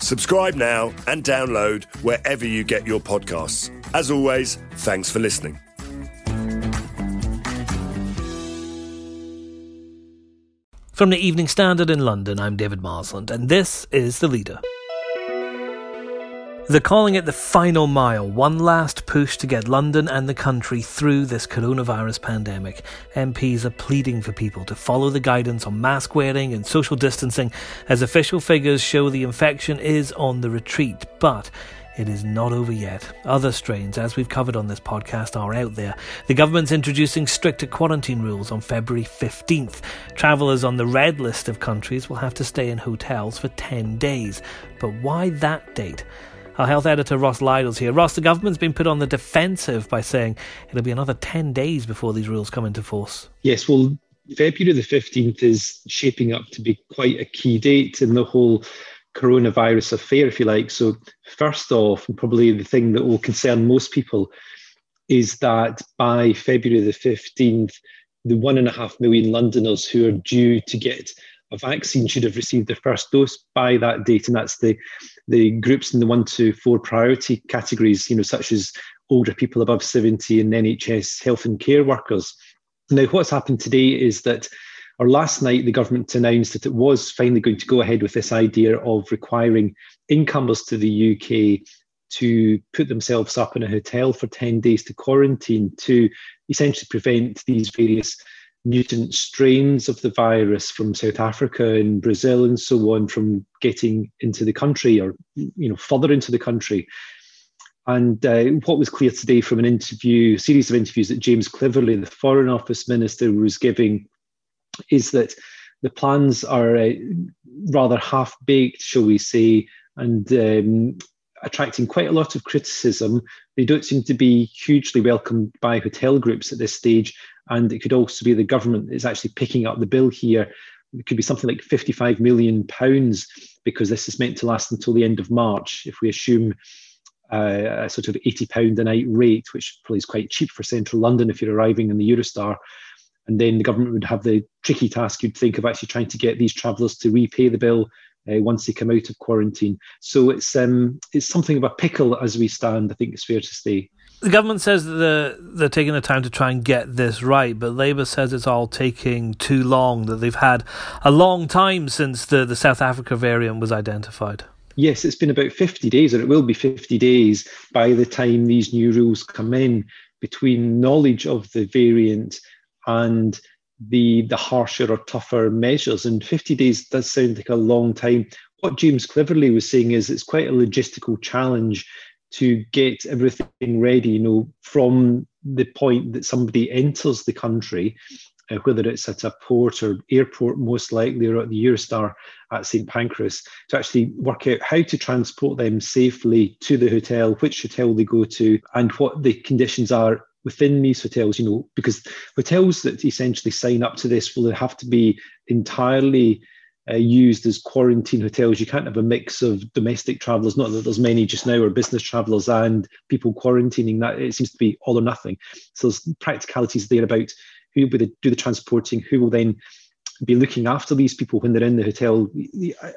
Subscribe now and download wherever you get your podcasts. As always, thanks for listening. From the Evening Standard in London, I'm David Marsland, and this is The Leader. They're calling it the final mile, one last push to get London and the country through this coronavirus pandemic. MPs are pleading for people to follow the guidance on mask wearing and social distancing as official figures show the infection is on the retreat. But it is not over yet. Other strains, as we've covered on this podcast, are out there. The government's introducing stricter quarantine rules on February 15th. Travellers on the red list of countries will have to stay in hotels for 10 days. But why that date? Our health editor Ross Lydall's here. Ross, the government's been put on the defensive by saying it'll be another 10 days before these rules come into force. Yes, well, February the 15th is shaping up to be quite a key date in the whole coronavirus affair, if you like. So, first off, and probably the thing that will concern most people is that by February the 15th, the one and a half million Londoners who are due to get a vaccine should have received their first dose by that date. And that's the, the groups in the one to four priority categories, you know, such as older people above 70 and NHS health and care workers. Now, what's happened today is that or last night, the government announced that it was finally going to go ahead with this idea of requiring incomers to the UK to put themselves up in a hotel for 10 days to quarantine to essentially prevent these various mutant strains of the virus from South Africa and Brazil and so on from getting into the country or you know further into the country. And uh, what was clear today from an interview, series of interviews that James Cleverly, the Foreign Office Minister, was giving is that the plans are uh, rather half baked, shall we say, and um, attracting quite a lot of criticism. They don't seem to be hugely welcomed by hotel groups at this stage, and it could also be the government that is actually picking up the bill here. It could be something like 55 million pounds because this is meant to last until the end of March. If we assume uh, a sort of 80 pound a night rate, which probably is quite cheap for central London if you're arriving in the Eurostar, and then the government would have the tricky task you'd think of actually trying to get these travellers to repay the bill uh, once they come out of quarantine. So it's um, it's something of a pickle as we stand. I think it's fair to say. The government says that they're, they're taking the time to try and get this right, but Labour says it's all taking too long, that they've had a long time since the, the South Africa variant was identified. Yes, it's been about 50 days, or it will be 50 days by the time these new rules come in between knowledge of the variant and the the harsher or tougher measures. And 50 days does sound like a long time. What James Cleverly was saying is it's quite a logistical challenge to get everything ready, you know, from the point that somebody enters the country, uh, whether it's at a port or airport, most likely, or at the Eurostar at St Pancras, to actually work out how to transport them safely to the hotel, which hotel they go to, and what the conditions are within these hotels, you know, because hotels that essentially sign up to this will have to be entirely uh, used as quarantine hotels. You can't have a mix of domestic travellers, not that there's many just now, or business travellers and people quarantining. That it seems to be all or nothing. So there's practicalities there about who will the, do the transporting, who will then be looking after these people when they're in the hotel,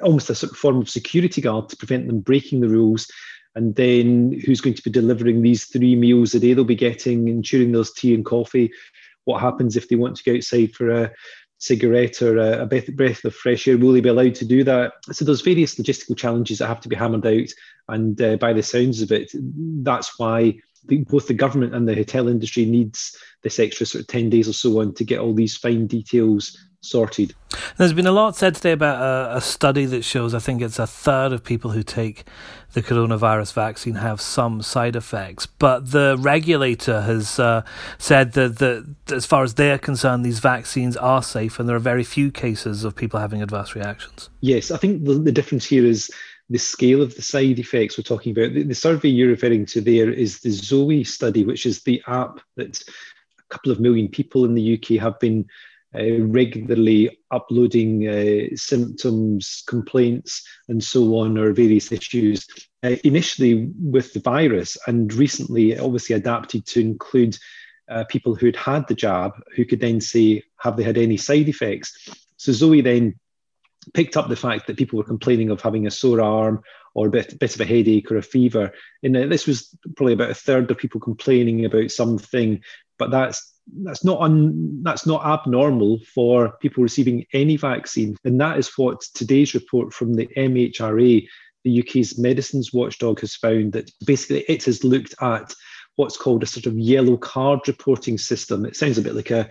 almost a sort of form of security guard to prevent them breaking the rules and then who's going to be delivering these three meals a day they'll be getting, ensuring there's tea and coffee. What happens if they want to go outside for a cigarette or a, a breath of fresh air? Will they be allowed to do that? So there's various logistical challenges that have to be hammered out, and uh, by the sounds of it, that's why both the government and the hotel industry needs this extra sort of 10 days or so on to get all these fine details sorted. There's been a lot said today about a, a, study that shows I think it's a third of people who take the coronavirus vaccine have some side effects. But the regulator has uh, said that, that, as far as they're concerned, these vaccines are safe and there are very few cases of people having adverse reactions. Yes, I think the, the difference here is the scale of the side effects we're talking about. The, the, survey you're referring to there is the Zoe study, which is the app that a couple of million people in the UK have been uh, regularly uploading uh, symptoms, complaints, and so on, or various issues. Uh, initially with the virus, and recently, obviously adapted to include uh, people who had had the jab, who could then say, have they had any side effects? So Zoe then picked up the fact that people were complaining of having a sore arm or a bit, bit of a headache or a fever. And this was probably about a third of people complaining about something, but that's that's not un, that's not abnormal for people receiving any vaccine, and that is what today's report from the MHRA, the UK's medicines watchdog, has found that basically it has looked at what's called a sort of yellow card reporting system. It sounds a bit like a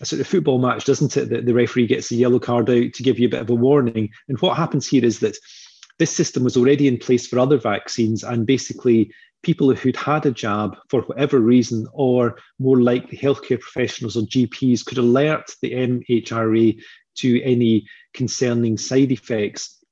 a sort of football match, doesn't it? That the referee gets a yellow card out to give you a bit of a warning. And what happens here is that this system was already in place for other vaccines, and basically people who'd had a jab for whatever reason, or more likely healthcare professionals or GPs, could alert the MHRA to any concerning side effects.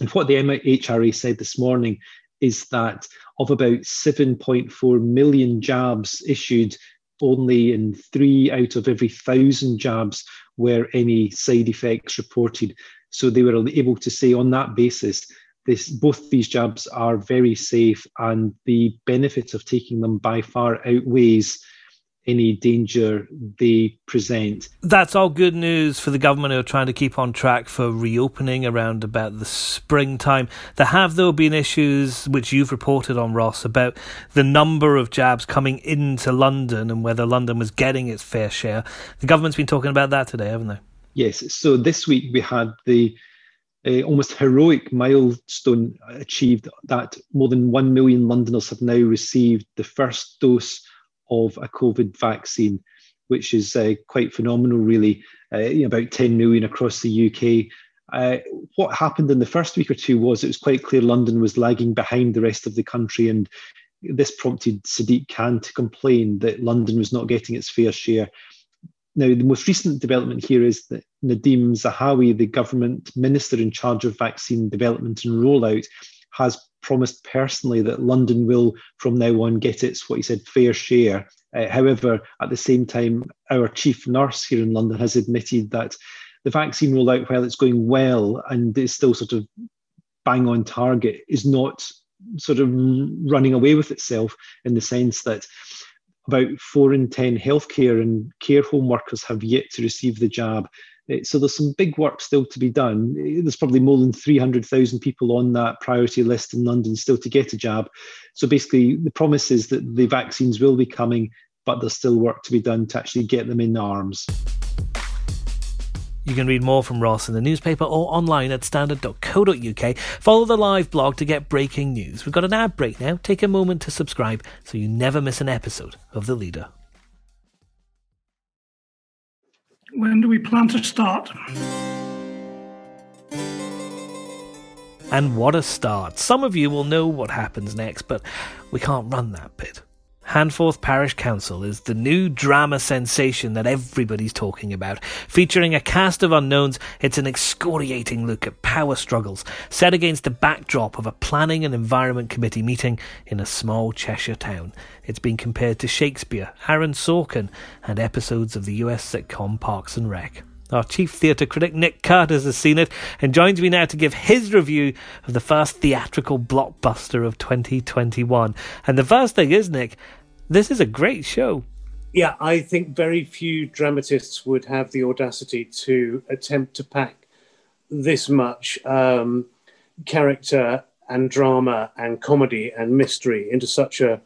And what the MHRA said this morning is that of about 7.4 million jabs issued only in three out of every thousand jabs were any side effects reported. So they were able to say on that basis, this, both these jabs are very safe and the benefits of taking them by far outweighs any danger they present. That's all good news for the government who are trying to keep on track for reopening around about the springtime. There have, though, been issues which you've reported on, Ross, about the number of jabs coming into London and whether London was getting its fair share. The government's been talking about that today, haven't they? Yes. So this week we had the uh, almost heroic milestone achieved that more than 1 million Londoners have now received the first dose of a COVID vaccine, which is uh, quite phenomenal, really. Uh, about 10 million across the UK. Uh, what happened in the first week or two was it was quite clear London was lagging behind the rest of the country, and this prompted Sadiq Khan to complain that London was not getting its fair share. Now, the most recent development here is that Nadhim Zahawi, the government minister in charge of vaccine development and rollout, has promised personally that London will, from now on, get its what he said fair share. Uh, however, at the same time, our chief nurse here in London has admitted that the vaccine rollout, while it's going well and is still sort of bang on target, is not sort of running away with itself in the sense that about four in 10 healthcare and care home workers have yet to receive the jab. So there's some big work still to be done. There's probably more than 300,000 people on that priority list in London still to get a jab. So basically, the promise is that the vaccines will be coming, but there's still work to be done to actually get them in arms. You can read more from Ross in the newspaper or online at standard.co.uk. Follow the live blog to get breaking news. We've got an ad break now. Take a moment to subscribe so you never miss an episode of The Leader. When do we plan to start? And what a start. Some of you will know what happens next, but we can't run that bit. Handforth Parish Council is the new drama sensation that everybody's talking about. Featuring a cast of unknowns, it's an excoriating look at power struggles set against the backdrop of a planning and environment committee meeting in a small Cheshire town. It's been compared to Shakespeare, Aaron Sorkin, and episodes of the US sitcom Parks and Rec. Our chief theatre critic Nick Curtis has seen it and joins me now to give his review of the first theatrical blockbuster of 2021. And the first thing is, Nick, this is a great show. Yeah, I think very few dramatists would have the audacity to attempt to pack this much um, character and drama and comedy and mystery into such a,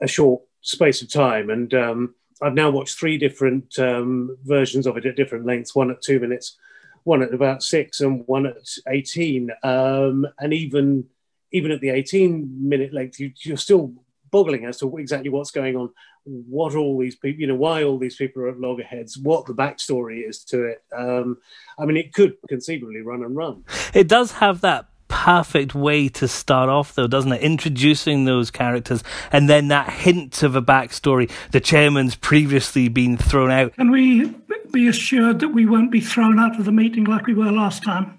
a short space of time. And um, I've now watched three different um, versions of it at different lengths one at two minutes, one at about six, and one at 18. Um, and even even at the 18 minute length, you, you're still boggling as to exactly what's going on, what all these people, you know, why all these people are at loggerheads, what the backstory is to it. Um, I mean, it could conceivably run and run. It does have that perfect way to start off, though, doesn't it? Introducing those characters and then that hint of a backstory. The chairman's previously been thrown out. Can we be assured that we won't be thrown out of the meeting like we were last time?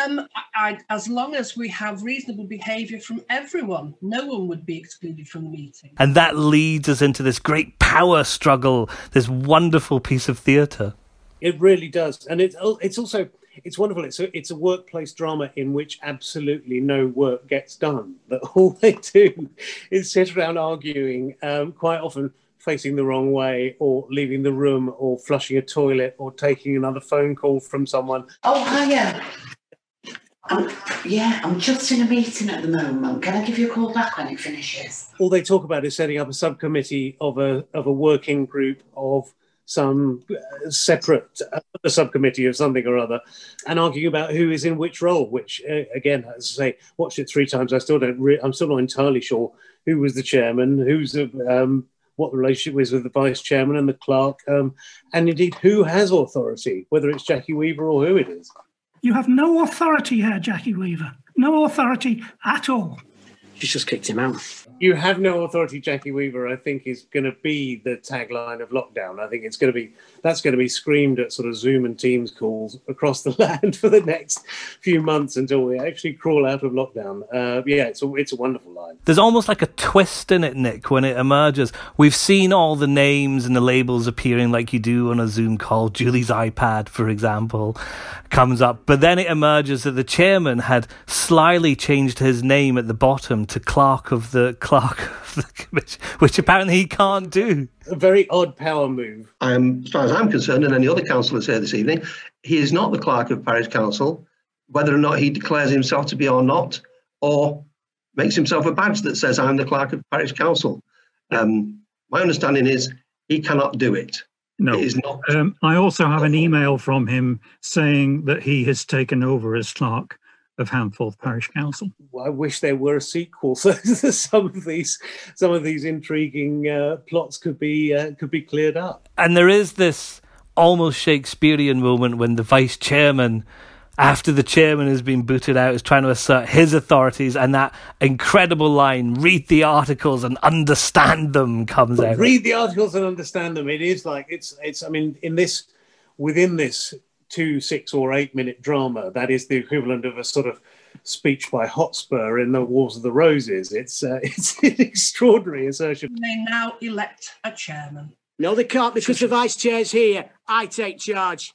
Um, I, as long as we have reasonable behaviour from everyone, no one would be excluded from the meeting. And that leads us into this great power struggle, this wonderful piece of theatre. It really does, and it's it's also it's wonderful. It's a, it's a workplace drama in which absolutely no work gets done. That all they do is sit around arguing, um, quite often facing the wrong way, or leaving the room, or flushing a toilet, or taking another phone call from someone. Oh, hiya. I'm, yeah, I'm just in a meeting at the moment. Can I give you a call back when it finishes? All they talk about is setting up a subcommittee of a of a working group of some uh, separate uh, subcommittee of something or other, and arguing about who is in which role. Which uh, again, as I say, watched it three times. I still don't. Re- I'm still not entirely sure who was the chairman, who's um, what the relationship was with the vice chairman and the clerk, um, and indeed who has authority, whether it's Jackie Weaver or who it is. You have no authority here, Jackie Weaver. No authority at all. She's just kicked him out. You have no authority, Jackie Weaver. I think is going to be the tagline of lockdown. I think it's going to be that's going to be screamed at sort of Zoom and Teams calls across the land for the next few months until we actually crawl out of lockdown. Uh, yeah, it's a it's a wonderful line. There's almost like a twist in it, Nick, when it emerges. We've seen all the names and the labels appearing like you do on a Zoom call. Julie's iPad, for example, comes up, but then it emerges that the chairman had slyly changed his name at the bottom to clerk of the clerk of the commission, which apparently he can't do. A very odd power move. Um, as far as I'm concerned, and any other councillors here this evening, he is not the clerk of parish council, whether or not he declares himself to be or not, or makes himself a badge that says I'm the clerk of parish council. Um, my understanding is he cannot do it. No. It is not. Um, I also have an email from him saying that he has taken over as clerk of Handforth Parish Council. I wish there were a sequel, so some of these some of these intriguing uh, plots could be uh, could be cleared up. And there is this almost Shakespearean moment when the vice chairman, after the chairman has been booted out, is trying to assert his authorities, and that incredible line, read the articles and understand them, comes out. Read the articles and understand them. It is like, it's, it's, I mean, in this, within this two, six, or eight minute drama, that is the equivalent of a sort of speech by Hotspur in the Wars of the Roses. It's, uh, it's an extraordinary assertion. They now elect a chairman. No, they can't because the vice chair's here. I take charge.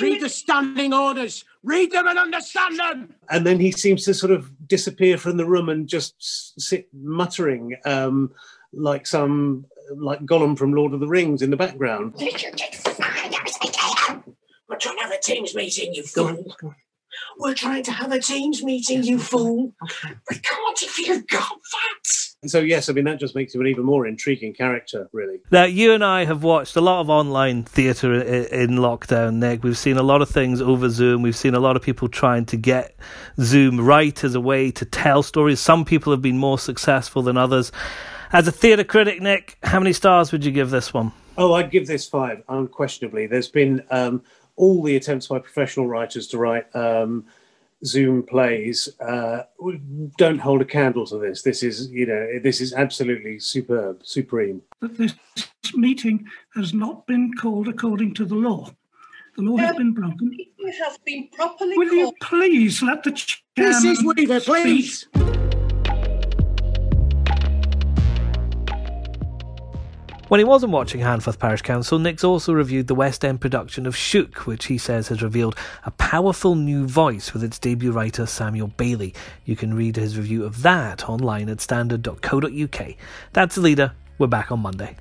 Read the standing orders. Read them and understand them. And then he seems to sort of disappear from the room and just sit muttering um, like some like Gollum from Lord of the Rings in the background. We're trying to have a Teams meeting, you fool. We're trying to have a Teams meeting, you fool. We can't if you've got that. So yes, I mean that just makes him an even more intriguing character, really. Now, you and I have watched a lot of online theatre in lockdown, Nick. We've seen a lot of things over Zoom. We've seen a lot of people trying to get Zoom right as a way to tell stories. Some people have been more successful than others. As a theatre critic, Nick, how many stars would you give this one? Oh, I'd give this five, unquestionably. There's been um, all the attempts by professional writers to write um, Zoom plays uh, don't hold a candle to this. This is, you know, this is absolutely superb, supreme. But this meeting has not been called according to the law. The law has Um, been broken. It has been properly Will you please let the chairman Mrs. Weaver, speak? When he wasn't watching Handforth Parish Council, Nick's also reviewed the West End production of Shook, which he says has revealed a powerful new voice with its debut writer Samuel Bailey. You can read his review of that online at standard.co.uk. That's the leader. We're back on Monday.